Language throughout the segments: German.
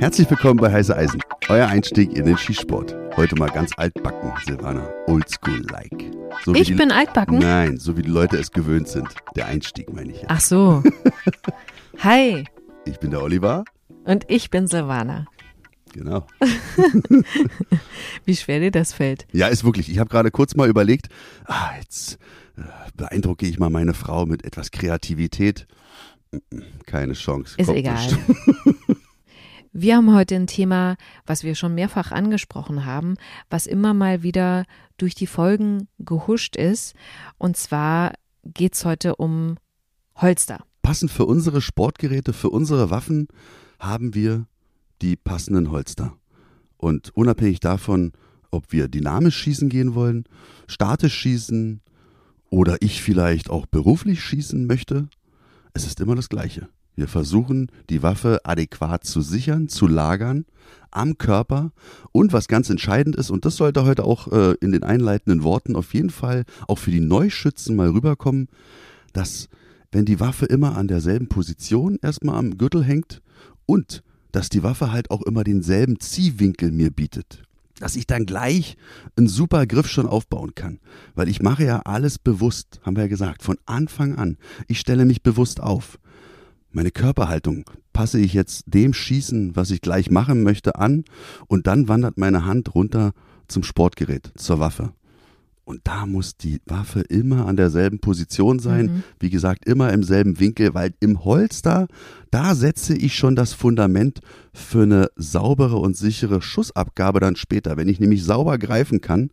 Herzlich willkommen bei Heiße Eisen, euer Einstieg in den Skisport. Heute mal ganz altbacken, Silvana. Oldschool-like. So ich bin altbacken? Nein, so wie die Leute es gewöhnt sind. Der Einstieg meine ich. Jetzt. Ach so. Hi. Ich bin der Oliver. Und ich bin Silvana. Genau. wie schwer dir das fällt. Ja, ist wirklich. Ich habe gerade kurz mal überlegt, ah, jetzt äh, beeindrucke ich mal meine Frau mit etwas Kreativität. Keine Chance. Ist egal. Wir haben heute ein Thema, was wir schon mehrfach angesprochen haben, was immer mal wieder durch die Folgen gehuscht ist. Und zwar geht es heute um Holster. Passend für unsere Sportgeräte, für unsere Waffen haben wir die passenden Holster. Und unabhängig davon, ob wir dynamisch schießen gehen wollen, statisch schießen oder ich vielleicht auch beruflich schießen möchte, es ist immer das Gleiche. Wir versuchen, die Waffe adäquat zu sichern, zu lagern, am Körper und was ganz entscheidend ist, und das sollte heute auch äh, in den einleitenden Worten auf jeden Fall auch für die Neuschützen mal rüberkommen, dass wenn die Waffe immer an derselben Position erstmal am Gürtel hängt und dass die Waffe halt auch immer denselben Ziehwinkel mir bietet, dass ich dann gleich einen super Griff schon aufbauen kann. Weil ich mache ja alles bewusst, haben wir ja gesagt, von Anfang an. Ich stelle mich bewusst auf. Meine Körperhaltung passe ich jetzt dem Schießen, was ich gleich machen möchte, an und dann wandert meine Hand runter zum Sportgerät, zur Waffe. Und da muss die Waffe immer an derselben Position sein, mhm. wie gesagt, immer im selben Winkel, weil im Holster, da setze ich schon das Fundament für eine saubere und sichere Schussabgabe dann später. Wenn ich nämlich sauber greifen kann,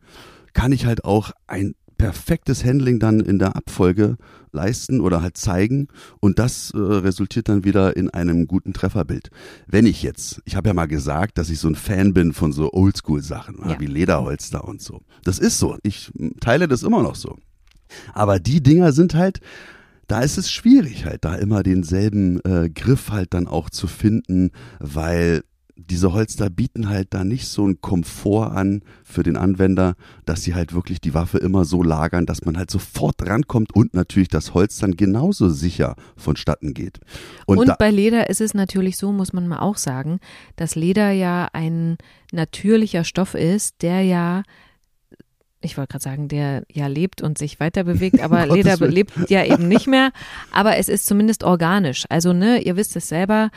kann ich halt auch ein perfektes Handling dann in der Abfolge leisten oder halt zeigen und das äh, resultiert dann wieder in einem guten Trefferbild. Wenn ich jetzt, ich habe ja mal gesagt, dass ich so ein Fan bin von so Oldschool-Sachen, ja. wie Lederholster und so. Das ist so. Ich teile das immer noch so. Aber die Dinger sind halt, da ist es schwierig halt, da immer denselben äh, Griff halt dann auch zu finden, weil diese Holster bieten halt da nicht so einen Komfort an für den Anwender, dass sie halt wirklich die Waffe immer so lagern, dass man halt sofort rankommt und natürlich das Holz dann genauso sicher vonstatten geht. Und, und bei Leder ist es natürlich so, muss man mal auch sagen, dass Leder ja ein natürlicher Stoff ist, der ja ich wollte gerade sagen, der ja lebt und sich weiter bewegt, aber Leder lebt ja eben nicht mehr. Aber es ist zumindest organisch. Also, ne, ihr wisst es selber,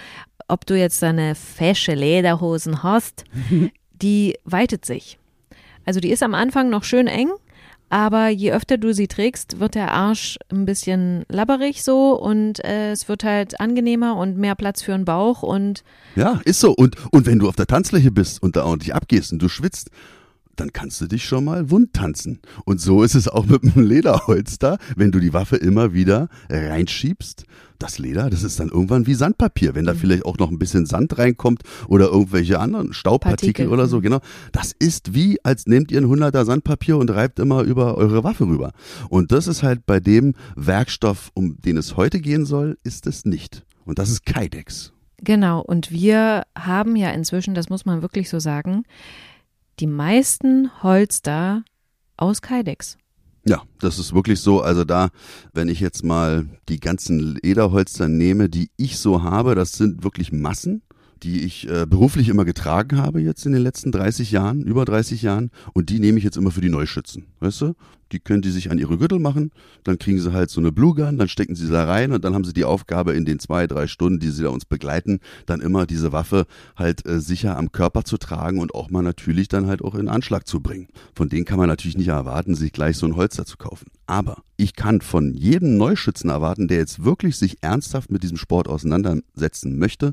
ob du jetzt eine fesche Lederhosen hast, die weitet sich. Also die ist am Anfang noch schön eng, aber je öfter du sie trägst, wird der Arsch ein bisschen labberig so und äh, es wird halt angenehmer und mehr Platz für den Bauch und ja, ist so und und wenn du auf der Tanzfläche bist und da ordentlich abgehst und du schwitzt, dann kannst du dich schon mal wund tanzen. Und so ist es auch mit dem Lederholster, wenn du die Waffe immer wieder reinschiebst. Das Leder, das ist dann irgendwann wie Sandpapier. Wenn da mhm. vielleicht auch noch ein bisschen Sand reinkommt oder irgendwelche anderen Staubpartikel Partikel. oder so, mhm. genau. Das ist wie, als nehmt ihr ein 100er Sandpapier und reibt immer über eure Waffe rüber. Und das ist halt bei dem Werkstoff, um den es heute gehen soll, ist es nicht. Und das ist Kydex. Genau. Und wir haben ja inzwischen, das muss man wirklich so sagen, die meisten Holster aus Kydex. Ja, das ist wirklich so. Also da, wenn ich jetzt mal die ganzen Lederholster nehme, die ich so habe, das sind wirklich Massen die ich äh, beruflich immer getragen habe jetzt in den letzten 30 Jahren, über 30 Jahren. Und die nehme ich jetzt immer für die Neuschützen. Weißt du? Die können die sich an ihre Gürtel machen, dann kriegen sie halt so eine Blue Gun, dann stecken sie da rein und dann haben sie die Aufgabe in den zwei, drei Stunden, die sie da uns begleiten, dann immer diese Waffe halt äh, sicher am Körper zu tragen und auch mal natürlich dann halt auch in Anschlag zu bringen. Von denen kann man natürlich nicht erwarten, sich gleich so ein Holster zu kaufen. Aber ich kann von jedem Neuschützen erwarten, der jetzt wirklich sich ernsthaft mit diesem Sport auseinandersetzen möchte,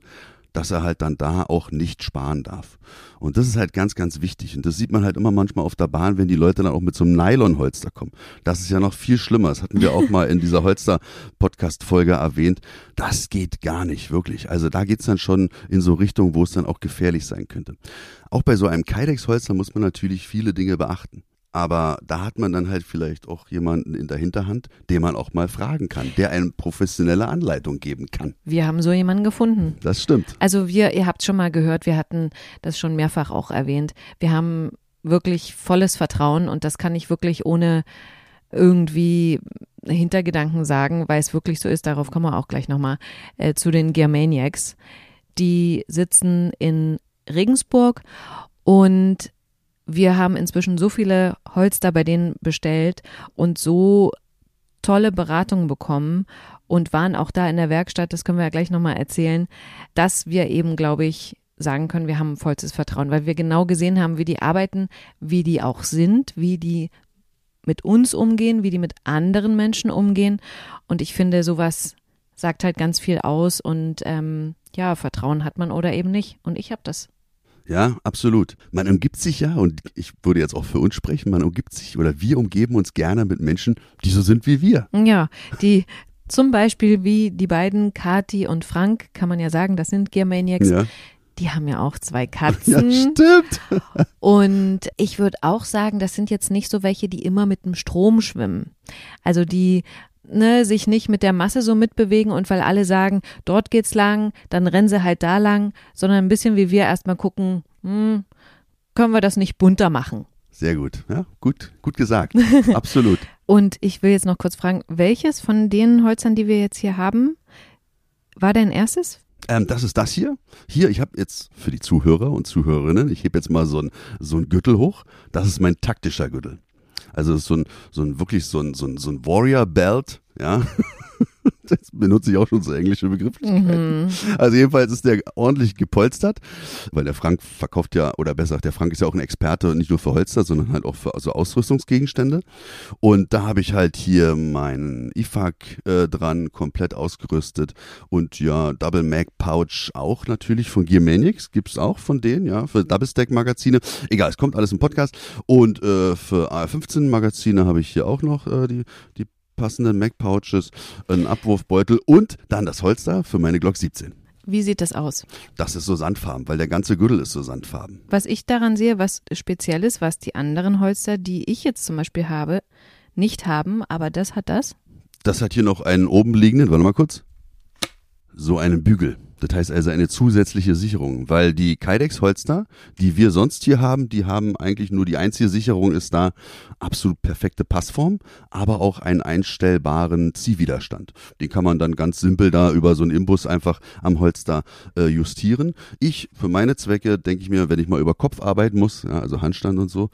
dass er halt dann da auch nicht sparen darf. Und das ist halt ganz, ganz wichtig. Und das sieht man halt immer manchmal auf der Bahn, wenn die Leute dann auch mit so einem Nylonholster kommen. Das ist ja noch viel schlimmer. Das hatten wir auch mal in dieser Holster-Podcast-Folge erwähnt. Das geht gar nicht, wirklich. Also da geht's dann schon in so Richtung, wo es dann auch gefährlich sein könnte. Auch bei so einem Kydex-Holster muss man natürlich viele Dinge beachten. Aber da hat man dann halt vielleicht auch jemanden in der Hinterhand, den man auch mal fragen kann, der eine professionelle Anleitung geben kann. Wir haben so jemanden gefunden. Das stimmt. Also wir, ihr habt schon mal gehört, wir hatten das schon mehrfach auch erwähnt. Wir haben wirklich volles Vertrauen und das kann ich wirklich ohne irgendwie Hintergedanken sagen, weil es wirklich so ist, darauf kommen wir auch gleich nochmal, äh, zu den Germaniacs die sitzen in Regensburg und wir haben inzwischen so viele Holster bei denen bestellt und so tolle Beratungen bekommen und waren auch da in der Werkstatt, das können wir ja gleich nochmal erzählen, dass wir eben, glaube ich, sagen können, wir haben vollstes Vertrauen, weil wir genau gesehen haben, wie die arbeiten, wie die auch sind, wie die mit uns umgehen, wie die mit anderen Menschen umgehen. Und ich finde, sowas sagt halt ganz viel aus und ähm, ja, Vertrauen hat man oder eben nicht. Und ich habe das. Ja, absolut. Man umgibt sich ja, und ich würde jetzt auch für uns sprechen, man umgibt sich oder wir umgeben uns gerne mit Menschen, die so sind wie wir. Ja, die zum Beispiel wie die beiden, Kati und Frank, kann man ja sagen, das sind Gearmaniacs. Ja. Die haben ja auch zwei Katzen. Ja, stimmt. Und ich würde auch sagen, das sind jetzt nicht so welche, die immer mit dem Strom schwimmen. Also die ne, sich nicht mit der Masse so mitbewegen und weil alle sagen, dort geht's lang, dann rennen sie halt da lang, sondern ein bisschen wie wir erstmal gucken, hm, können wir das nicht bunter machen. Sehr gut, ja, gut, gut gesagt, absolut. und ich will jetzt noch kurz fragen, welches von den Holzern, die wir jetzt hier haben, war dein erstes? Ähm, das ist das hier. Hier, ich habe jetzt für die Zuhörer und Zuhörerinnen, ich hebe jetzt mal so ein, so ein Gürtel hoch. Das ist mein taktischer Gürtel. Also so ein, so ein wirklich so ein, so ein, so ein Warrior Belt, ja. Das benutze ich auch schon so englische Begrifflichkeiten. Mhm. Also jedenfalls ist der ordentlich gepolstert, weil der Frank verkauft ja, oder besser gesagt, der Frank ist ja auch ein Experte nicht nur für Holster, sondern halt auch für also Ausrüstungsgegenstände. Und da habe ich halt hier meinen IFAC äh, dran, komplett ausgerüstet. Und ja, Double Mag Pouch auch natürlich von Gearmaniacs, gibt es auch von denen, ja, für Double Stack Magazine. Egal, es kommt alles im Podcast. Und äh, für AR15 Magazine habe ich hier auch noch äh, die, die passenden Mac-Pouches, einen Abwurfbeutel und dann das Holster für meine Glock 17. Wie sieht das aus? Das ist so sandfarben, weil der ganze Gürtel ist so sandfarben. Was ich daran sehe, was speziell ist, was die anderen Holster, die ich jetzt zum Beispiel habe, nicht haben, aber das hat das? Das hat hier noch einen oben liegenden, warte mal kurz, so einen Bügel. Das heißt also eine zusätzliche Sicherung, weil die Kydex-Holster, die wir sonst hier haben, die haben eigentlich nur die einzige Sicherung ist da absolut perfekte Passform, aber auch einen einstellbaren Ziehwiderstand. Den kann man dann ganz simpel da über so einen Imbus einfach am Holster äh, justieren. Ich, für meine Zwecke, denke ich mir, wenn ich mal über Kopf arbeiten muss, ja, also Handstand und so.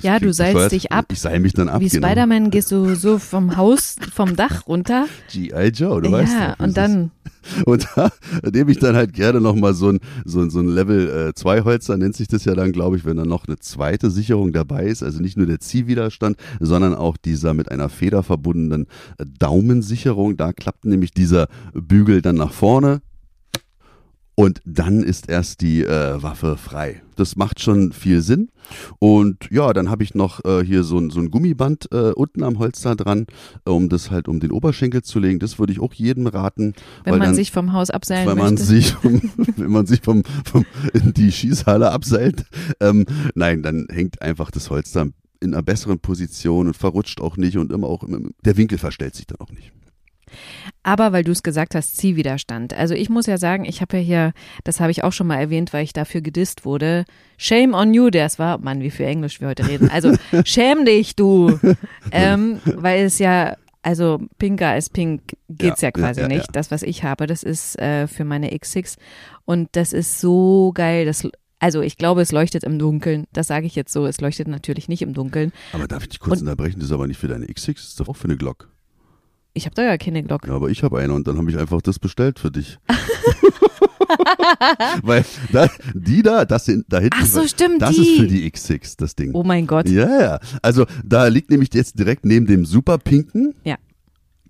Ja, du seilst dich ab. Ich seil mich dann ab. Wie genau. Spider-Man gehst du so vom Haus, vom Dach runter. G.I. Joe, du ja, weißt Ja, und dann und da nehme ich dann halt gerne nochmal so ein, so ein, so ein Level 2 äh, Holzer, nennt sich das ja dann, glaube ich, wenn dann noch eine zweite Sicherung dabei ist. Also nicht nur der Ziehwiderstand, sondern auch dieser mit einer Feder verbundenen äh, Daumensicherung. Da klappt nämlich dieser Bügel dann nach vorne, und dann ist erst die äh, Waffe frei. Das macht schon viel Sinn. Und ja, dann habe ich noch äh, hier so ein, so ein Gummiband äh, unten am Holster dran, um das halt um den Oberschenkel zu legen. Das würde ich auch jedem raten. Wenn man dann, sich vom Haus abseilen möchte. Man sich, wenn man sich vom, vom in die Schießhalle abseilt. Ähm, nein, dann hängt einfach das Holster in einer besseren Position und verrutscht auch nicht und immer auch der Winkel verstellt sich dann auch nicht. Aber weil du es gesagt hast, Ziehwiderstand. Also ich muss ja sagen, ich habe ja hier, das habe ich auch schon mal erwähnt, weil ich dafür gedisst wurde. Shame on you, das war, Mann, wie viel Englisch wir heute reden. Also schäm dich, du. ähm, weil es ja, also pinker als pink geht's ja, ja quasi ja, ja, nicht. Das, was ich habe, das ist äh, für meine X6 und das ist so geil. Das also ich glaube, es leuchtet im Dunkeln. Das sage ich jetzt so. Es leuchtet natürlich nicht im Dunkeln. Aber darf ich dich kurz und, unterbrechen? Das ist aber nicht für deine X6, das ist doch auch für eine Glock. Ich habe da ja keine Glock. Ja, aber ich habe eine und dann habe ich einfach das bestellt für dich. Weil da, die da, das sind da hinten. Ach so, stimmt, Das die. ist für die X6, das Ding. Oh mein Gott. Ja, ja. Also da liegt nämlich jetzt direkt neben dem Superpinken. Ja.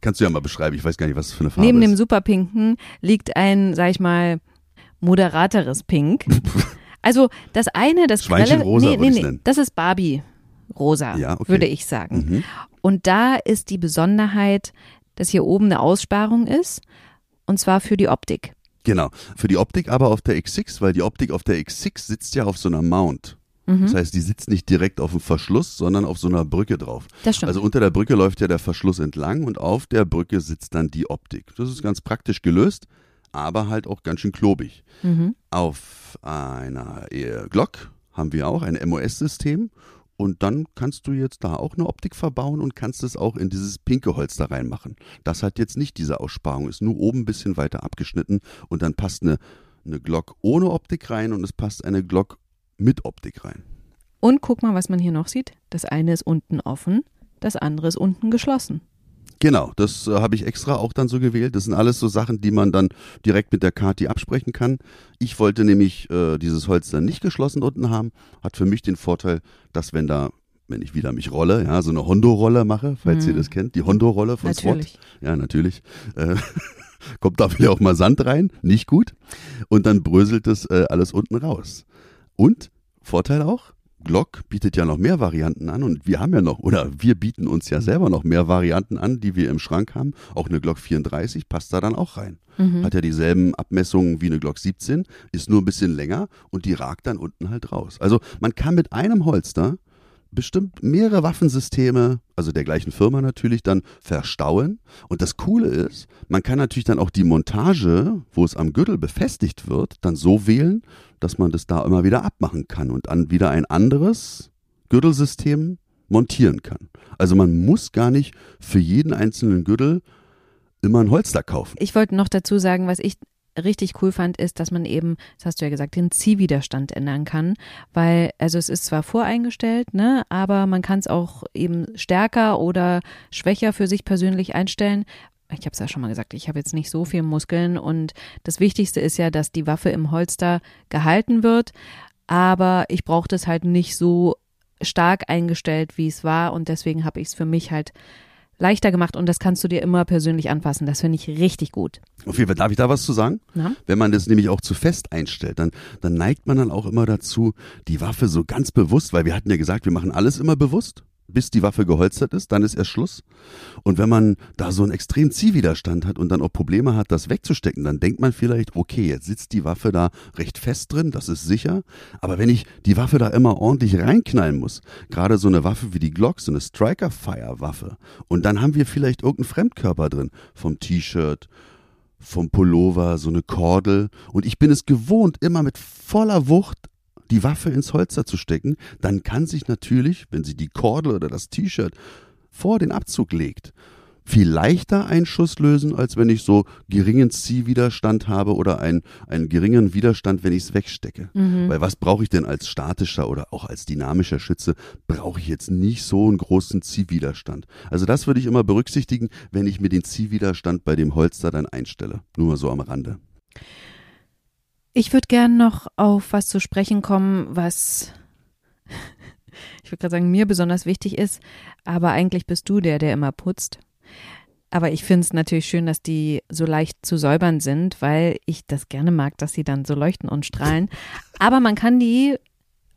Kannst du ja mal beschreiben, ich weiß gar nicht, was das für eine Farbe Neben ist. dem Superpinken liegt ein, sag ich mal, moderateres Pink. also das eine, das Schweinchen grelle, rosa nee, nee, nennen. das ist Barbie rosa, Ja, okay. würde ich sagen. Mhm. Und da ist die Besonderheit, dass hier oben eine Aussparung ist, und zwar für die Optik. Genau. Für die Optik aber auf der X6, weil die Optik auf der X6 sitzt ja auf so einer Mount. Das heißt, die sitzt nicht direkt auf dem Verschluss, sondern auf so einer Brücke drauf. Das stimmt. Also unter der Brücke läuft ja der Verschluss entlang und auf der Brücke sitzt dann die Optik. Das ist ganz praktisch gelöst, aber halt auch ganz schön klobig. Mhm. Auf einer Glock haben wir auch ein MOS-System und dann kannst du jetzt da auch eine Optik verbauen und kannst es auch in dieses pinke Holz da reinmachen. Das hat jetzt nicht diese Aussparung, ist nur oben ein bisschen weiter abgeschnitten und dann passt eine eine Glock ohne Optik rein und es passt eine Glock mit Optik rein. Und guck mal, was man hier noch sieht. Das eine ist unten offen, das andere ist unten geschlossen. Genau, das äh, habe ich extra auch dann so gewählt. Das sind alles so Sachen, die man dann direkt mit der Kati absprechen kann. Ich wollte nämlich äh, dieses Holz dann nicht geschlossen unten haben. Hat für mich den Vorteil, dass wenn da wenn ich wieder mich rolle, ja, so eine Hondo-Rolle mache, falls Mhm. ihr das kennt, die Hondo-Rolle von Natürlich. SWAT. Ja, natürlich. Äh, kommt da wieder auch mal Sand rein, nicht gut. Und dann bröselt das äh, alles unten raus. Und Vorteil auch, Glock bietet ja noch mehr Varianten an und wir haben ja noch, oder wir bieten uns ja selber noch mehr Varianten an, die wir im Schrank haben. Auch eine Glock 34 passt da dann auch rein. Mhm. Hat ja dieselben Abmessungen wie eine Glock 17, ist nur ein bisschen länger und die ragt dann unten halt raus. Also man kann mit einem Holster bestimmt mehrere Waffensysteme, also der gleichen Firma natürlich, dann verstauen. Und das Coole ist, man kann natürlich dann auch die Montage, wo es am Gürtel befestigt wird, dann so wählen, dass man das da immer wieder abmachen kann und dann wieder ein anderes Gürtelsystem montieren kann. Also man muss gar nicht für jeden einzelnen Gürtel immer ein Holster kaufen. Ich wollte noch dazu sagen, was ich richtig cool fand, ist, dass man eben, das hast du ja gesagt, den Ziehwiderstand ändern kann, weil, also es ist zwar voreingestellt, ne, aber man kann es auch eben stärker oder schwächer für sich persönlich einstellen. Ich habe es ja schon mal gesagt, ich habe jetzt nicht so viel Muskeln und das Wichtigste ist ja, dass die Waffe im Holster gehalten wird, aber ich brauche das halt nicht so stark eingestellt, wie es war und deswegen habe ich es für mich halt leichter gemacht und das kannst du dir immer persönlich anpassen. Das finde ich richtig gut. Auf jeden Fall, darf ich da was zu sagen? Na? Wenn man das nämlich auch zu fest einstellt, dann, dann neigt man dann auch immer dazu, die Waffe so ganz bewusst, weil wir hatten ja gesagt, wir machen alles immer bewusst, bis die Waffe geholstert ist, dann ist erst Schluss. Und wenn man da so einen extremen Ziehwiderstand hat und dann auch Probleme hat, das wegzustecken, dann denkt man vielleicht, okay, jetzt sitzt die Waffe da recht fest drin, das ist sicher. Aber wenn ich die Waffe da immer ordentlich reinknallen muss, gerade so eine Waffe wie die Glock, so eine Striker-Fire-Waffe, und dann haben wir vielleicht irgendeinen Fremdkörper drin, vom T-Shirt, vom Pullover, so eine Kordel. Und ich bin es gewohnt, immer mit voller Wucht die Waffe ins Holster zu stecken. Dann kann sich natürlich, wenn sie die Kordel oder das T-Shirt vor den Abzug legt, viel leichter einen Schuss lösen, als wenn ich so geringen Ziehwiderstand habe oder einen, einen geringen Widerstand, wenn ich es wegstecke. Weil was brauche ich denn als statischer oder auch als dynamischer Schütze? Brauche ich jetzt nicht so einen großen Ziehwiderstand. Also das würde ich immer berücksichtigen, wenn ich mir den Ziehwiderstand bei dem Holster dann einstelle. Nur mal so am Rande. Ich würde gern noch auf was zu sprechen kommen, was ich würde gerade sagen, mir besonders wichtig ist, aber eigentlich bist du der, der immer putzt. Aber ich finde es natürlich schön, dass die so leicht zu säubern sind, weil ich das gerne mag, dass sie dann so leuchten und strahlen. Aber man kann die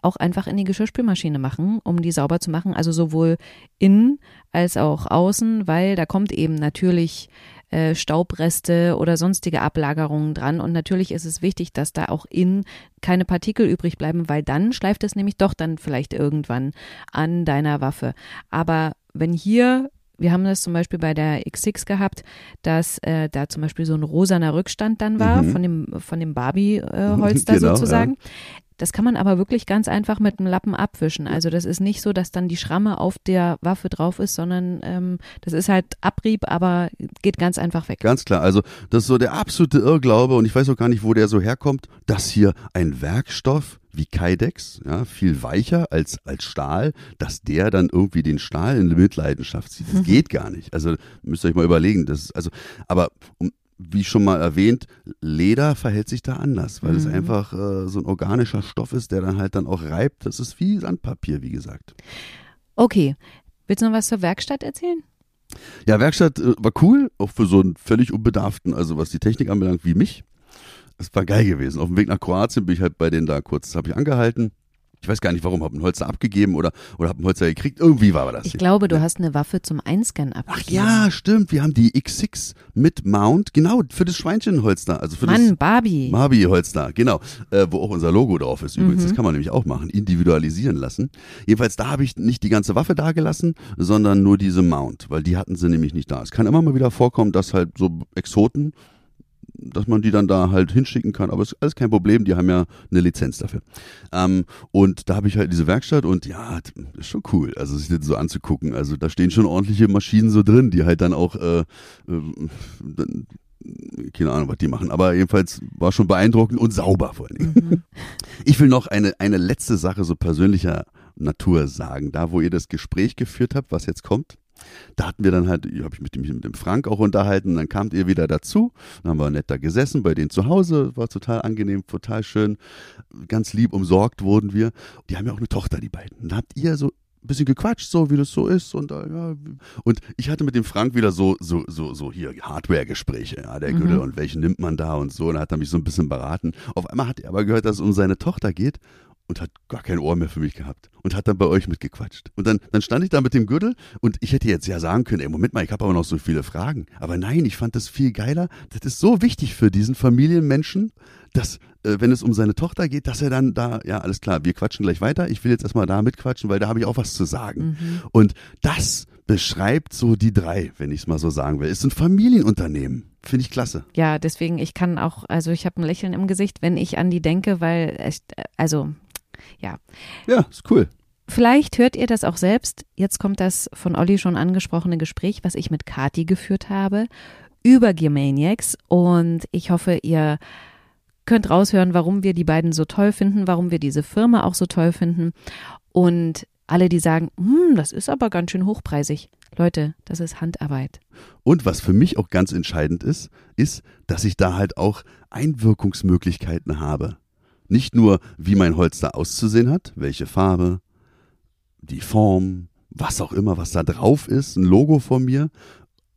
auch einfach in die Geschirrspülmaschine machen, um die sauber zu machen. Also sowohl innen als auch außen, weil da kommt eben natürlich äh, Staubreste oder sonstige Ablagerungen dran. Und natürlich ist es wichtig, dass da auch innen keine Partikel übrig bleiben, weil dann schleift es nämlich doch dann vielleicht irgendwann an deiner Waffe. Aber wenn hier wir haben das zum Beispiel bei der X6 gehabt, dass äh, da zum Beispiel so ein rosaner Rückstand dann war Mhm. von dem, von dem Barbie-Holster Genau, sozusagen. Das kann man aber wirklich ganz einfach mit einem Lappen abwischen. Also das ist nicht so, dass dann die Schramme auf der Waffe drauf ist, sondern ähm, das ist halt Abrieb, aber geht ganz einfach weg. Ganz klar, also das ist so der absolute Irrglaube und ich weiß auch gar nicht, wo der so herkommt, dass hier ein Werkstoff wie Kydex, ja, viel weicher als, als Stahl, dass der dann irgendwie den Stahl in Mitleidenschaft zieht. Das geht gar nicht. Also müsst ihr euch mal überlegen. Das ist, also, aber um, wie schon mal erwähnt, Leder verhält sich da anders, weil es Mhm. einfach äh, so ein organischer Stoff ist, der dann halt dann auch reibt. Das ist wie Sandpapier, wie gesagt. Okay, willst du noch was zur Werkstatt erzählen? Ja, Werkstatt äh, war cool, auch für so einen völlig unbedarften, also was die Technik anbelangt, wie mich. Es war geil gewesen. Auf dem Weg nach Kroatien bin ich halt bei denen da kurz, habe ich angehalten. Ich weiß gar nicht warum, habe ein Holzer abgegeben oder, oder habe ein Holzer gekriegt. Irgendwie war das. Ich hier. glaube, du hast eine Waffe zum Einscannen Ach abgegeben. ja, stimmt. Wir haben die X6 mit Mount, genau, für das Schweinchenholster. Also für Mann, das Barbie. Barbie-Holster, genau, äh, wo auch unser Logo drauf ist übrigens. Mhm. Das kann man nämlich auch machen, individualisieren lassen. Jedenfalls, da habe ich nicht die ganze Waffe da gelassen, sondern nur diese Mount, weil die hatten sie nämlich nicht da. Es kann immer mal wieder vorkommen, dass halt so Exoten, dass man die dann da halt hinschicken kann, aber es ist alles kein Problem, die haben ja eine Lizenz dafür. Ähm, und da habe ich halt diese Werkstatt und ja, ist schon cool, also sich das so anzugucken. Also da stehen schon ordentliche Maschinen so drin, die halt dann auch äh, äh, keine Ahnung, was die machen. Aber jedenfalls war schon beeindruckend und sauber vor allem. Mhm. Ich will noch eine, eine letzte Sache so persönlicher Natur sagen. Da, wo ihr das Gespräch geführt habt, was jetzt kommt, da hatten wir dann halt, habe ich mich mit dem Frank auch unterhalten, dann kamt ihr wieder dazu, dann haben wir nett da gesessen bei denen zu Hause, war total angenehm, total schön, ganz lieb umsorgt wurden wir. Die haben ja auch eine Tochter, die beiden. Da habt ihr so ein bisschen gequatscht, so wie das so ist und äh, ja. Und ich hatte mit dem Frank wieder so so so so hier Hardware-Gespräche, ja, der mhm. Gülle und welchen nimmt man da und so. Und da hat er mich so ein bisschen beraten. Auf einmal hat er aber gehört, dass es um seine Tochter geht und hat gar kein Ohr mehr für mich gehabt und hat dann bei euch mitgequatscht. Und dann, dann stand ich da mit dem Gürtel und ich hätte jetzt ja sagen können, ey, Moment mal, ich habe aber noch so viele Fragen. Aber nein, ich fand das viel geiler. Das ist so wichtig für diesen Familienmenschen, dass, äh, wenn es um seine Tochter geht, dass er dann da, ja, alles klar, wir quatschen gleich weiter. Ich will jetzt erstmal da mitquatschen, weil da habe ich auch was zu sagen. Mhm. Und das beschreibt so die drei, wenn ich es mal so sagen will. Es sind Familienunternehmen. Finde ich klasse. Ja, deswegen, ich kann auch, also ich habe ein Lächeln im Gesicht, wenn ich an die denke, weil, es, also ja. Ja, ist cool. Vielleicht hört ihr das auch selbst. Jetzt kommt das von Olli schon angesprochene Gespräch, was ich mit Kati geführt habe über Gearmaniacs. Und ich hoffe, ihr könnt raushören, warum wir die beiden so toll finden, warum wir diese Firma auch so toll finden. Und alle, die sagen, hm, das ist aber ganz schön hochpreisig. Leute, das ist Handarbeit. Und was für mich auch ganz entscheidend ist, ist, dass ich da halt auch Einwirkungsmöglichkeiten habe. Nicht nur, wie mein Holz da auszusehen hat, welche Farbe, die Form, was auch immer, was da drauf ist, ein Logo von mir.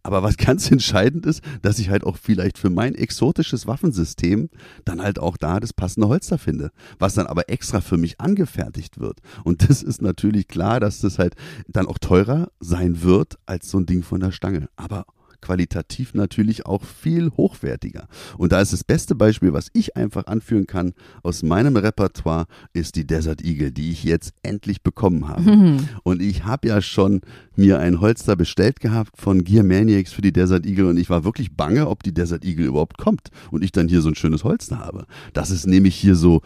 Aber was ganz entscheidend ist, dass ich halt auch vielleicht für mein exotisches Waffensystem dann halt auch da das passende Holster finde, was dann aber extra für mich angefertigt wird. Und das ist natürlich klar, dass das halt dann auch teurer sein wird als so ein Ding von der Stange. Aber qualitativ natürlich auch viel hochwertiger. Und da ist das beste Beispiel, was ich einfach anführen kann aus meinem Repertoire, ist die Desert Eagle, die ich jetzt endlich bekommen habe. Mhm. Und ich habe ja schon mir ein Holster bestellt gehabt von Gear Maniacs für die Desert Eagle und ich war wirklich bange, ob die Desert Eagle überhaupt kommt und ich dann hier so ein schönes Holster habe. Das ist nämlich hier so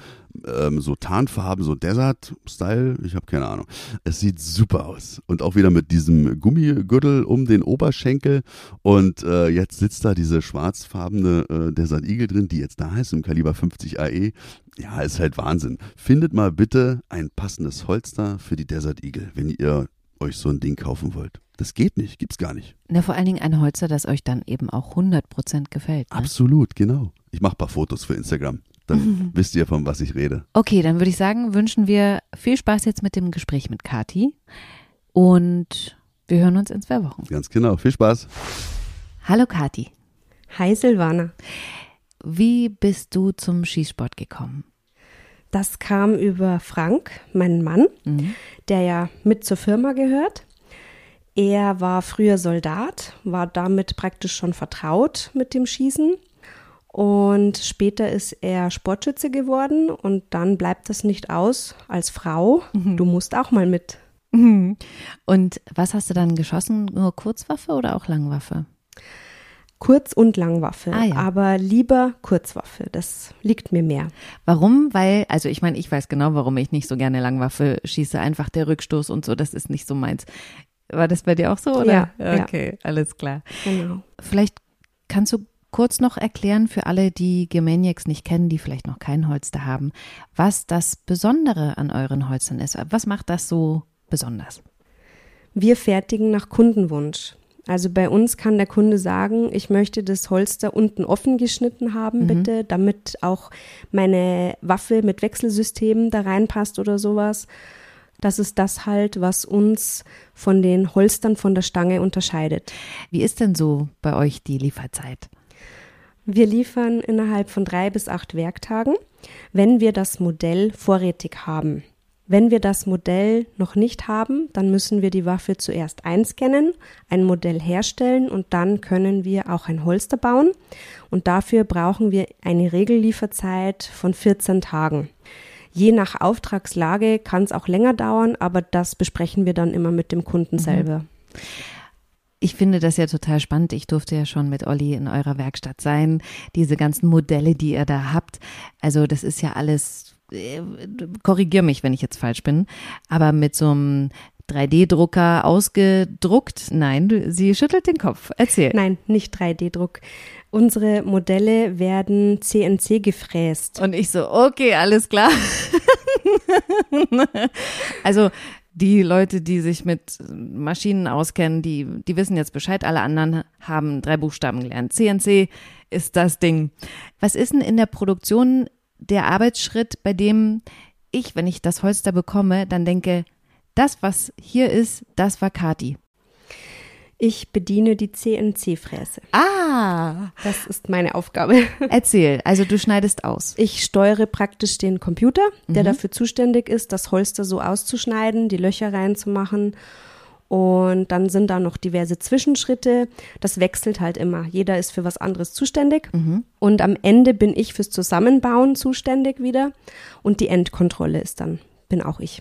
ähm, so Tarnfarben, so Desert-Style, ich habe keine Ahnung. Es sieht super aus. Und auch wieder mit diesem Gummigürtel um den Oberschenkel. Und äh, jetzt sitzt da diese schwarzfarbene äh, Desert Eagle drin, die jetzt da ist im Kaliber 50 AE. Ja, ist halt Wahnsinn. Findet mal bitte ein passendes Holster für die Desert Eagle, wenn ihr euch so ein Ding kaufen wollt. Das geht nicht, gibt's gar nicht. Na, vor allen Dingen ein Holster, das euch dann eben auch 100% gefällt. Ne? Absolut, genau. Ich mache ein paar Fotos für Instagram dann wisst ihr, von was ich rede. Okay, dann würde ich sagen, wünschen wir viel Spaß jetzt mit dem Gespräch mit Kati und wir hören uns in zwei Wochen. Ganz genau, viel Spaß. Hallo Kati. Hi Silvana. Wie bist du zum Schießsport gekommen? Das kam über Frank, meinen Mann, mhm. der ja mit zur Firma gehört. Er war früher Soldat, war damit praktisch schon vertraut mit dem Schießen und später ist er Sportschütze geworden und dann bleibt das nicht aus als Frau. Mhm. Du musst auch mal mit. Mhm. Und was hast du dann geschossen? Nur Kurzwaffe oder auch Langwaffe? Kurz- und Langwaffe, ah, ja. aber lieber Kurzwaffe. Das liegt mir mehr. Warum? Weil, also ich meine, ich weiß genau, warum ich nicht so gerne Langwaffe schieße. Einfach der Rückstoß und so, das ist nicht so meins. War das bei dir auch so, oder? Ja. Okay, ja. alles klar. Genau. Vielleicht kannst du kurz noch erklären für alle, die Germaniacs nicht kennen, die vielleicht noch kein Holster haben, was das Besondere an euren Holstern ist. Was macht das so besonders? Wir fertigen nach Kundenwunsch. Also bei uns kann der Kunde sagen, ich möchte das Holster unten offen geschnitten haben, mhm. bitte, damit auch meine Waffe mit Wechselsystem da reinpasst oder sowas. Das ist das halt, was uns von den Holstern von der Stange unterscheidet. Wie ist denn so bei euch die Lieferzeit? Wir liefern innerhalb von drei bis acht Werktagen, wenn wir das Modell vorrätig haben. Wenn wir das Modell noch nicht haben, dann müssen wir die Waffe zuerst einscannen, ein Modell herstellen und dann können wir auch ein Holster bauen. Und dafür brauchen wir eine Regellieferzeit von 14 Tagen. Je nach Auftragslage kann es auch länger dauern, aber das besprechen wir dann immer mit dem Kunden mhm. selber. Ich finde das ja total spannend. Ich durfte ja schon mit Olli in eurer Werkstatt sein. Diese ganzen Modelle, die ihr da habt. Also das ist ja alles, äh, korrigier mich, wenn ich jetzt falsch bin, aber mit so einem 3D-Drucker ausgedruckt? Nein, sie schüttelt den Kopf. Erzähl. Nein, nicht 3D-Druck. Unsere Modelle werden CNC gefräst. Und ich so, okay, alles klar. also die Leute, die sich mit Maschinen auskennen, die, die wissen jetzt Bescheid. Alle anderen haben drei Buchstaben gelernt. CNC ist das Ding. Was ist denn in der Produktion der Arbeitsschritt, bei dem ich, wenn ich das Holster bekomme, dann denke, das, was hier ist, das war Kati. Ich bediene die CNC-Fräse. Ah, Das ist meine Aufgabe. erzähl. Also du schneidest aus. Ich steuere praktisch den Computer, der dafür zuständig ist, das Holster so auszuschneiden, die Löcher reinzumachen. Und dann sind da noch diverse Zwischenschritte. Das wechselt halt immer. Jeder ist für was anderes zuständig. Und am Ende bin ich fürs Zusammenbauen zuständig wieder. Und die Endkontrolle ist dann, bin auch ich.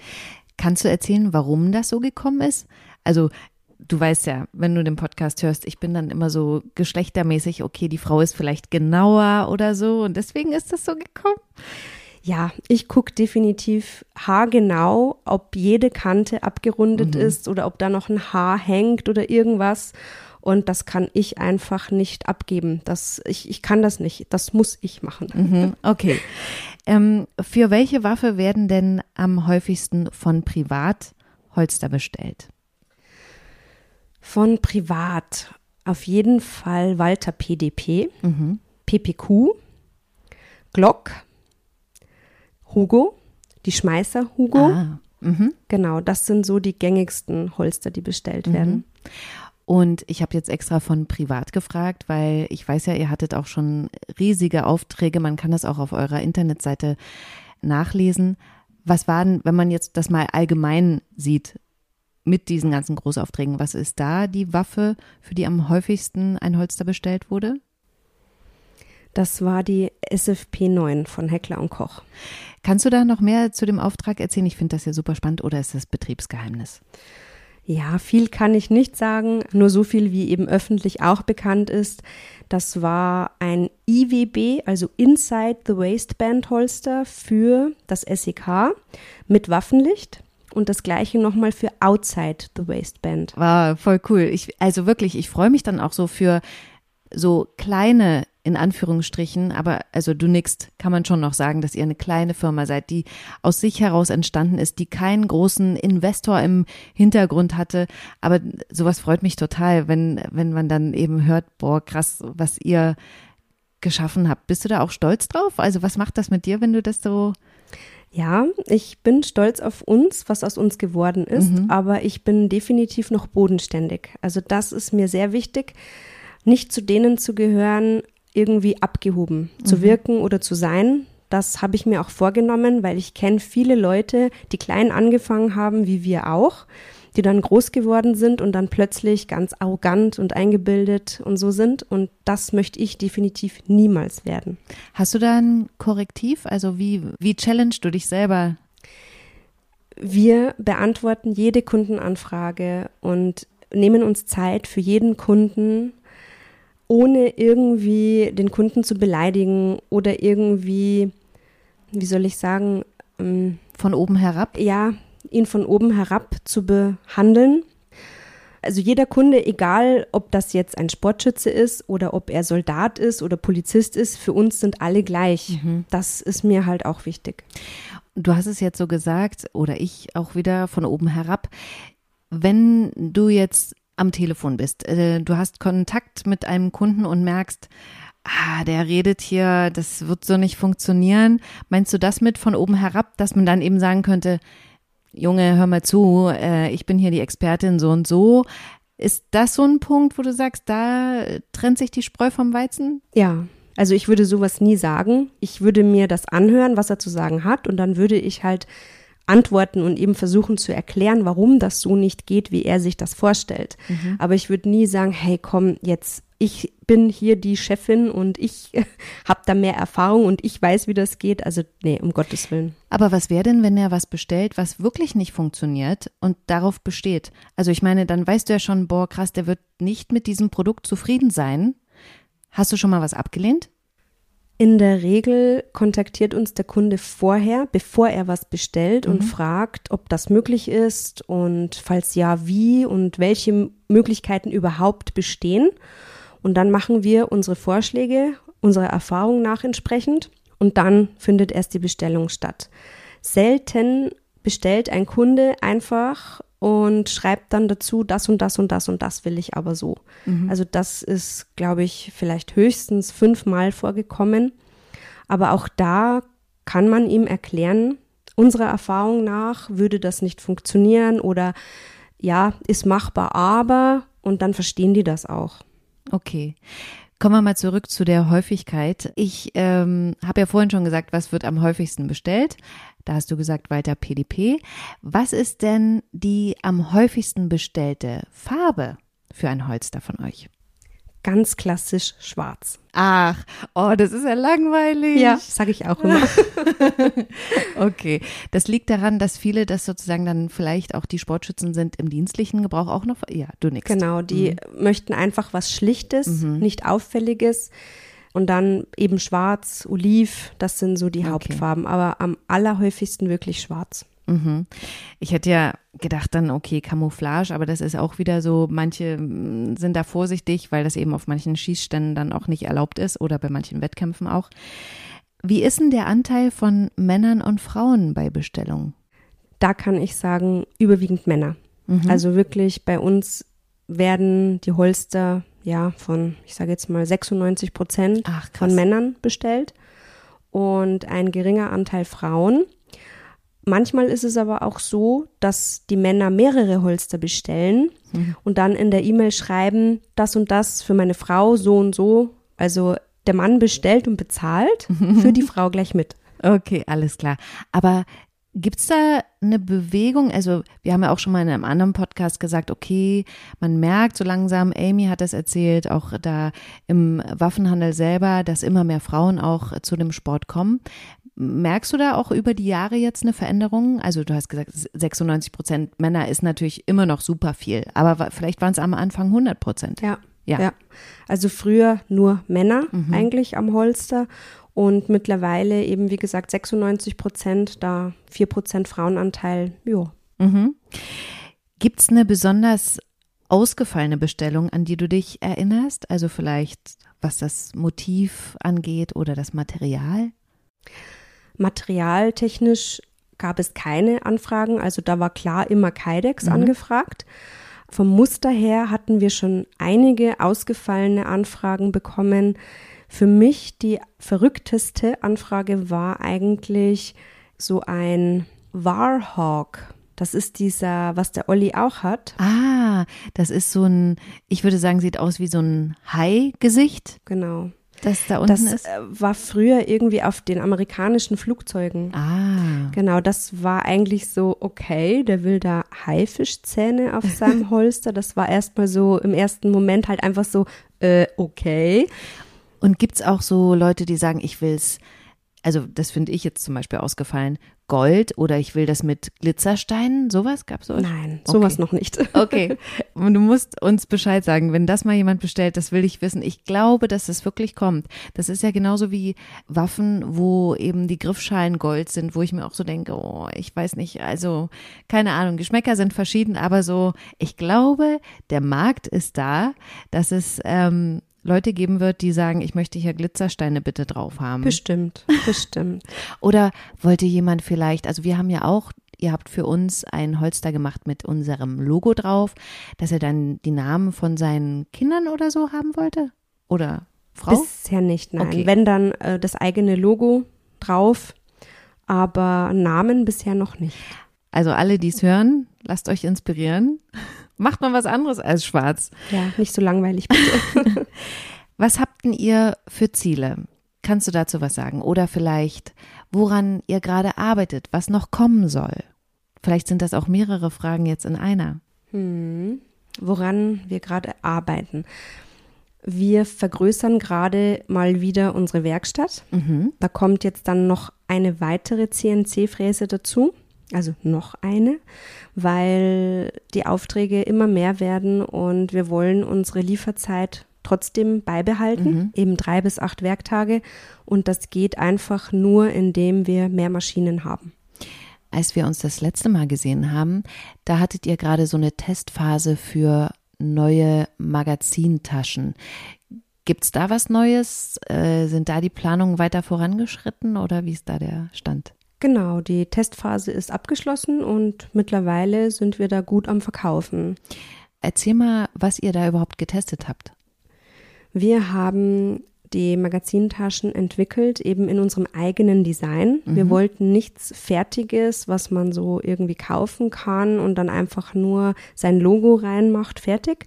Kannst du erzählen, warum das so gekommen ist? Also du weißt ja, wenn du den Podcast hörst, ich bin dann immer so geschlechtermäßig, okay, die Frau ist vielleicht genauer oder so und deswegen ist das so gekommen. Ja, ich gucke definitiv haargenau, ob jede Kante abgerundet ist oder ob da noch ein Haar hängt oder irgendwas. Und das kann ich einfach nicht abgeben. Das, ich, ich kann das nicht. Das muss ich machen. Mhm, okay. Ähm, für welche Waffe werden denn am häufigsten von Privat Holster bestellt? Von privat auf jeden Fall Walter PDP, PPQ, Glock, Hugo, die Schmeißer Hugo. Ah, mhm. Genau, das sind so die gängigsten Holster, die bestellt werden. Und ich habe jetzt extra von privat gefragt, weil ich weiß ja, ihr hattet auch schon riesige Aufträge. Man kann das auch auf eurer Internetseite nachlesen. Was war denn, wenn man jetzt das mal allgemein sieht mit diesen ganzen Großaufträgen, was ist da die Waffe, für die am häufigsten ein Holster bestellt wurde? Das war die SFP 9 von Heckler und Koch. Kannst du da noch mehr zu dem Auftrag erzählen? Ich finde das ja super spannend oder ist das Betriebsgeheimnis? Ja, viel kann ich nicht sagen, nur so viel wie eben öffentlich auch bekannt ist. Das war ein IWB, also Inside the Waistband Holster für das SEK mit Waffenlicht und das gleiche nochmal für Outside the Waistband. War voll cool. Ich, also wirklich, ich freue mich dann auch so für so kleine, in Anführungsstrichen, aber also du nix, kann man schon noch sagen, dass ihr eine kleine Firma seid, die aus sich heraus entstanden ist, die keinen großen Investor im Hintergrund hatte. Aber sowas freut mich total, wenn, wenn man dann eben hört, boah, krass, was ihr geschaffen habt. Bist du da auch stolz drauf? Also was macht das mit dir, wenn du das so Ja, ich bin stolz auf uns, was aus uns geworden ist, aber ich bin definitiv noch bodenständig. Also das ist mir sehr wichtig, nicht zu denen zu gehören, irgendwie abgehoben zu wirken oder zu sein. Das habe ich mir auch vorgenommen, weil ich kenne viele Leute, die klein angefangen haben, wie wir auch, die dann groß geworden sind und dann plötzlich ganz arrogant und eingebildet und so sind. Und das möchte ich definitiv niemals werden. Hast du da ein Korrektiv? Also wie, wie challenge du dich selber? Wir beantworten jede Kundenanfrage und nehmen uns Zeit für jeden Kunden, ohne irgendwie den Kunden zu beleidigen oder irgendwie, wie soll ich sagen, ähm, Von oben herab? ja, ihn von oben herab zu behandeln. Also jeder Kunde, egal ob das jetzt ein Sportschütze ist oder ob er Soldat ist oder Polizist ist, für uns sind alle gleich. Das ist mir halt auch wichtig. Du hast es jetzt so gesagt, oder ich auch wieder von oben herab. Wenn du jetzt am Telefon bist, äh, du hast Kontakt mit einem Kunden und merkst, ah, der redet hier, das wird so nicht funktionieren. Meinst du das mit von oben herab, dass man dann eben sagen könnte, Junge, hör mal zu, äh, ich bin hier die Expertin so und so. Ist das so ein Punkt, wo du sagst, da trennt sich die Spreu vom Weizen? Ja, also ich würde sowas nie sagen. Ich würde mir das anhören, was er zu sagen hat und dann würde ich halt antworten und eben versuchen zu erklären, warum das so nicht geht, wie er sich das vorstellt. Aber ich würde nie sagen, hey, komm, jetzt ich bin hier die Chefin und ich habe da mehr Erfahrung und ich weiß, wie das geht. Also nee, um Gottes Willen. Aber was wäre denn, wenn er was bestellt, was wirklich nicht funktioniert und darauf besteht? Also ich meine, dann weißt du ja schon, boah, krass, der wird nicht mit diesem Produkt zufrieden sein. Hast du schon mal was abgelehnt? In der Regel kontaktiert uns der Kunde vorher, bevor er was bestellt und fragt, ob das möglich ist und falls ja, wie und welche Möglichkeiten überhaupt bestehen. Und dann machen wir unsere Vorschläge, unserer Erfahrung nach entsprechend und dann findet erst die Bestellung statt. Selten bestellt ein Kunde einfach und schreibt dann dazu, das und das und das und das will ich aber so. Also das ist, glaube ich, vielleicht höchstens fünfmal vorgekommen. Aber auch da kann man ihm erklären, unserer Erfahrung nach würde das nicht funktionieren oder ja, ist machbar, aber und dann verstehen die das auch. Okay. Kommen wir mal zurück zu der Häufigkeit. Ich ähm, habe ja vorhin schon gesagt, was wird am häufigsten bestellt. Da hast du gesagt, weiter PDP. Was ist denn die am häufigsten bestellte Farbe für ein Holster von euch? Ganz klassisch schwarz. Ach, oh, das ist ja langweilig. Ja, sage ich auch immer. Okay, das liegt daran, dass viele das sozusagen dann vielleicht auch die Sportschützen sind im dienstlichen Gebrauch auch noch. Ja, du nix. Genau, die möchten einfach was Schlichtes, nicht Auffälliges. Und dann eben schwarz, oliv, das sind so die Okay. Hauptfarben. Aber am allerhäufigsten wirklich schwarz. Mhm. Ich hätte ja gedacht dann, okay, Camouflage, aber das ist auch wieder so, manche mm, sind da vorsichtig, weil das eben auf manchen Schießständen dann auch nicht erlaubt ist oder bei manchen Wettkämpfen auch. Wie ist denn der Anteil von Männern und Frauen bei Bestellungen? Da kann ich sagen, überwiegend Männer. Also wirklich bei uns werden die Holster ja von, ich sage jetzt mal 96 Prozent Ach, von Männern bestellt und ein geringer Anteil Frauen. Manchmal ist es aber auch so, dass die Männer mehrere Holster bestellen und dann in der E-Mail schreiben, das und das für meine Frau, so und so. Also der Mann bestellt und bezahlt für die Frau gleich mit. Okay, alles klar. Aber gibt's da eine Bewegung? Also, wir haben ja auch schon mal in einem anderen Podcast gesagt, okay, man merkt so langsam, Amy hat das erzählt, auch da im Waffenhandel selber, dass immer mehr Frauen auch zu dem Sport kommen. Merkst du da auch über die Jahre jetzt eine Veränderung? Also du hast gesagt, 96 Prozent Männer ist natürlich immer noch super viel, aber vielleicht waren es am Anfang 100 Prozent. Ja. Ja. ja. Also früher nur Männer eigentlich am Holster und mittlerweile eben, wie gesagt, 96 Prozent, da 4 Prozent Frauenanteil. Jo. Mhm. Gibt's eine besonders ausgefallene Bestellung, an die du dich erinnerst? Also vielleicht, was das Motiv angeht oder das Material? Materialtechnisch gab es keine Anfragen, also da war klar immer Kydex angefragt. Vom Muster her hatten wir schon einige ausgefallene Anfragen bekommen. Für mich die verrückteste Anfrage war eigentlich so ein Warhawk. Das ist dieser, was der Olli auch hat. Ah, das ist so ein, ich würde sagen, sieht aus wie so ein Hai-Gesicht, Genau. Das da unten Das ist. äh, war früher irgendwie auf den amerikanischen Flugzeugen. Ah, Genau, das war eigentlich so, okay, der will da Haifischzähne auf seinem Holster. Das war erstmal so im ersten Moment halt einfach so, äh, okay. und gibt's auch so Leute, die sagen, ich will's, also das finde ich jetzt zum Beispiel ausgefallen, Gold oder ich will das mit Glitzersteinen, sowas gab's euch? Nein, sowas Okay. noch nicht. Okay, und du musst uns Bescheid sagen, wenn das mal jemand bestellt, das will ich wissen. Ich glaube, dass es wirklich kommt. Das ist ja genauso wie Waffen, wo eben die Griffschalen Gold sind, wo ich mir auch so denke, oh, ich weiß nicht, also keine Ahnung, Geschmäcker sind verschieden, aber so, ich glaube, der Markt ist da, dass es ähm, Leute geben wird, die sagen, ich möchte hier Glitzersteine bitte drauf haben. Bestimmt, bestimmt. Oder wollte jemand vielleicht, also wir haben ja auch, ihr habt für uns ein Holster gemacht mit unserem Logo drauf, dass er dann die Namen von seinen Kindern oder so haben wollte? Oder Frau? Bisher nicht, nein. Okay. Wenn dann äh, das eigene Logo drauf, aber Namen bisher noch nicht. also alle, die es hören, lasst euch inspirieren. Macht mal was anderes als schwarz. Ja, nicht so langweilig bitte. Was habt denn ihr für Ziele? Kannst du dazu was sagen? Oder vielleicht, woran ihr gerade arbeitet, was noch kommen soll? Vielleicht sind das auch mehrere Fragen jetzt in einer. Hm, woran wir gerade arbeiten. Wir vergrößern gerade mal wieder unsere Werkstatt. Mhm. Da kommt jetzt dann noch eine weitere CNC-Fräse dazu, also noch eine, weil die Aufträge immer mehr werden und wir wollen unsere Lieferzeit trotzdem beibehalten, mhm. eben drei bis acht Werktage. Und das geht einfach nur, indem wir mehr Maschinen haben. Als wir uns das letzte Mal gesehen haben, da hattet ihr gerade so eine Testphase für neue Magazintaschen. Gibt es da was Neues? Äh, sind da die Planungen weiter vorangeschritten oder wie ist da der Stand? Genau, die Testphase ist abgeschlossen und mittlerweile sind wir da gut am Verkaufen. Erzähl mal, was ihr da überhaupt getestet habt. Wir haben die Magazintaschen entwickelt, eben in unserem eigenen Design. Mhm. Wir wollten nichts Fertiges, was man so irgendwie kaufen kann und dann einfach nur sein Logo reinmacht, fertig.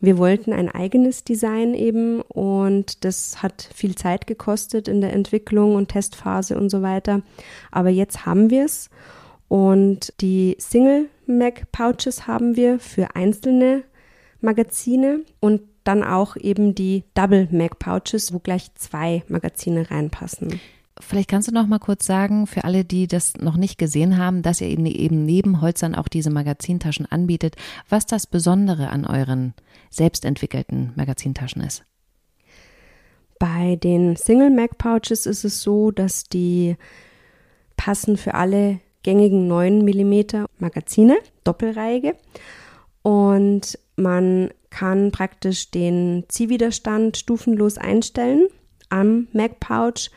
Wir wollten ein eigenes Design eben und das hat viel Zeit gekostet in der Entwicklung und Testphase und so weiter. Aber jetzt haben wir es und die Single Mac Pouches haben wir für einzelne Magazine und dann auch eben die Double Mac Pouches, wo gleich zwei Magazine reinpassen. Vielleicht kannst du noch mal kurz sagen, für alle, die das noch nicht gesehen haben, dass ihr eben, eben neben Holzern auch diese Magazintaschen anbietet, was das Besondere an euren selbstentwickelten Magazintaschen ist. Bei den Single Mac Pouches ist es so, dass die passen für alle gängigen 9 mm Magazine, doppelreihige. Und man kann praktisch den Ziehwiderstand stufenlos einstellen am Mac Pouch.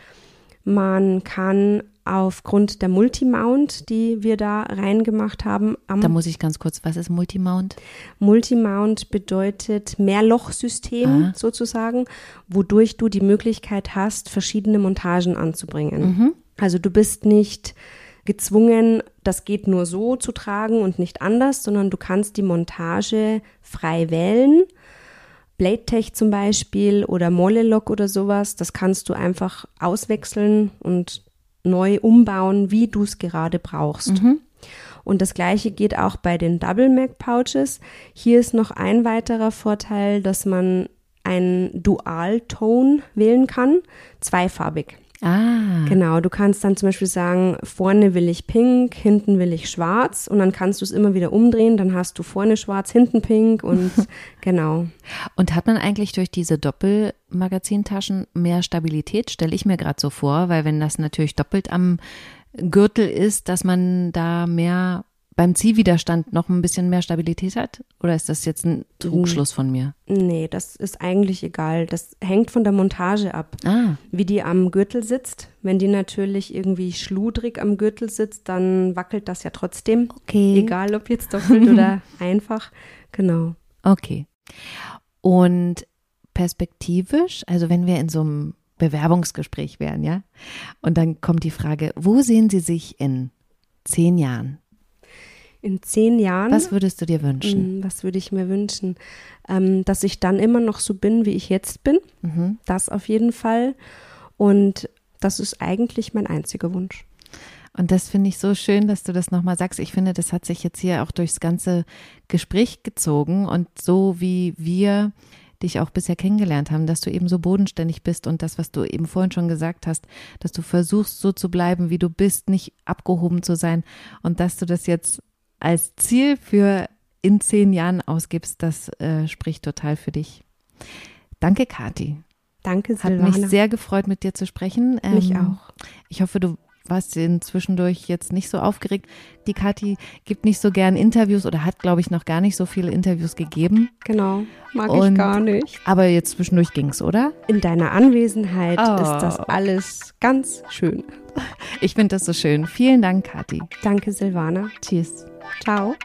Man kann aufgrund der Multimount, die wir da reingemacht haben. da muss ich ganz kurz, was ist Multimount? Multimount bedeutet Mehrlochsystem ah. sozusagen, wodurch du die Möglichkeit hast, verschiedene Montagen anzubringen. Mhm. Also du bist nicht gezwungen, das geht nur so zu tragen und nicht anders, sondern du kannst die Montage frei wählen. Blade Tech zum Beispiel oder Mollelok oder sowas, das kannst du einfach auswechseln und neu umbauen, wie du es gerade brauchst. Mhm. Und das gleiche geht auch bei den Double Mac Pouches. Hier ist noch ein weiterer Vorteil, dass man einen Dual Tone wählen kann, zweifarbig. Ah. Genau, du kannst dann zum Beispiel sagen, vorne will ich pink, hinten will ich schwarz und dann kannst du es immer wieder umdrehen, dann hast du vorne schwarz, hinten pink und genau. Und hat man eigentlich durch diese Doppelmagazintaschen mehr Stabilität, stelle ich mir gerade so vor, weil wenn das natürlich doppelt am Gürtel ist, dass man da mehr beim Ziehwiderstand noch ein bisschen mehr Stabilität hat? Oder ist das jetzt ein Trugschluss von mir? Nee, das ist eigentlich egal. Das hängt von der Montage ab, ah. wie die am Gürtel sitzt. Wenn die natürlich irgendwie schludrig am Gürtel sitzt, dann wackelt das ja trotzdem. Okay. Egal ob jetzt doppelt oder einfach. Genau. Okay. Und perspektivisch, also wenn wir in so einem Bewerbungsgespräch wären, ja, und dann kommt die Frage, wo sehen Sie sich in zehn Jahren? In zehn Jahren. Was würdest du dir wünschen? Mm, was würde ich mir wünschen? Ähm, dass ich dann immer noch so bin, wie ich jetzt bin. Mhm. Das auf jeden Fall. Und das ist eigentlich mein einziger Wunsch. Und das finde ich so schön, dass du das nochmal sagst. Ich finde, das hat sich jetzt hier auch durchs ganze Gespräch gezogen und so wie wir dich auch bisher kennengelernt haben, dass du eben so bodenständig bist und das, was du eben vorhin schon gesagt hast, dass du versuchst so zu bleiben, wie du bist, nicht abgehoben zu sein und dass du das jetzt als Ziel für in zehn Jahren ausgibst, das äh, spricht total für dich. Danke, Kati. Danke, Silvana. Hat mich sehr gefreut, mit dir zu sprechen. Ähm, mich auch. Ich hoffe, du warst zwischendurch jetzt nicht so aufgeregt. Die Kathi gibt nicht so gern Interviews oder hat, glaube ich, noch gar nicht so viele Interviews gegeben. Genau, mag Und, ich gar nicht. Aber jetzt zwischendurch ging es, oder? In deiner Anwesenheit oh. ist das alles ganz schön. Ich finde das so schön. Vielen Dank, Kathi. Danke, Silvana. Tschüss. Ciao.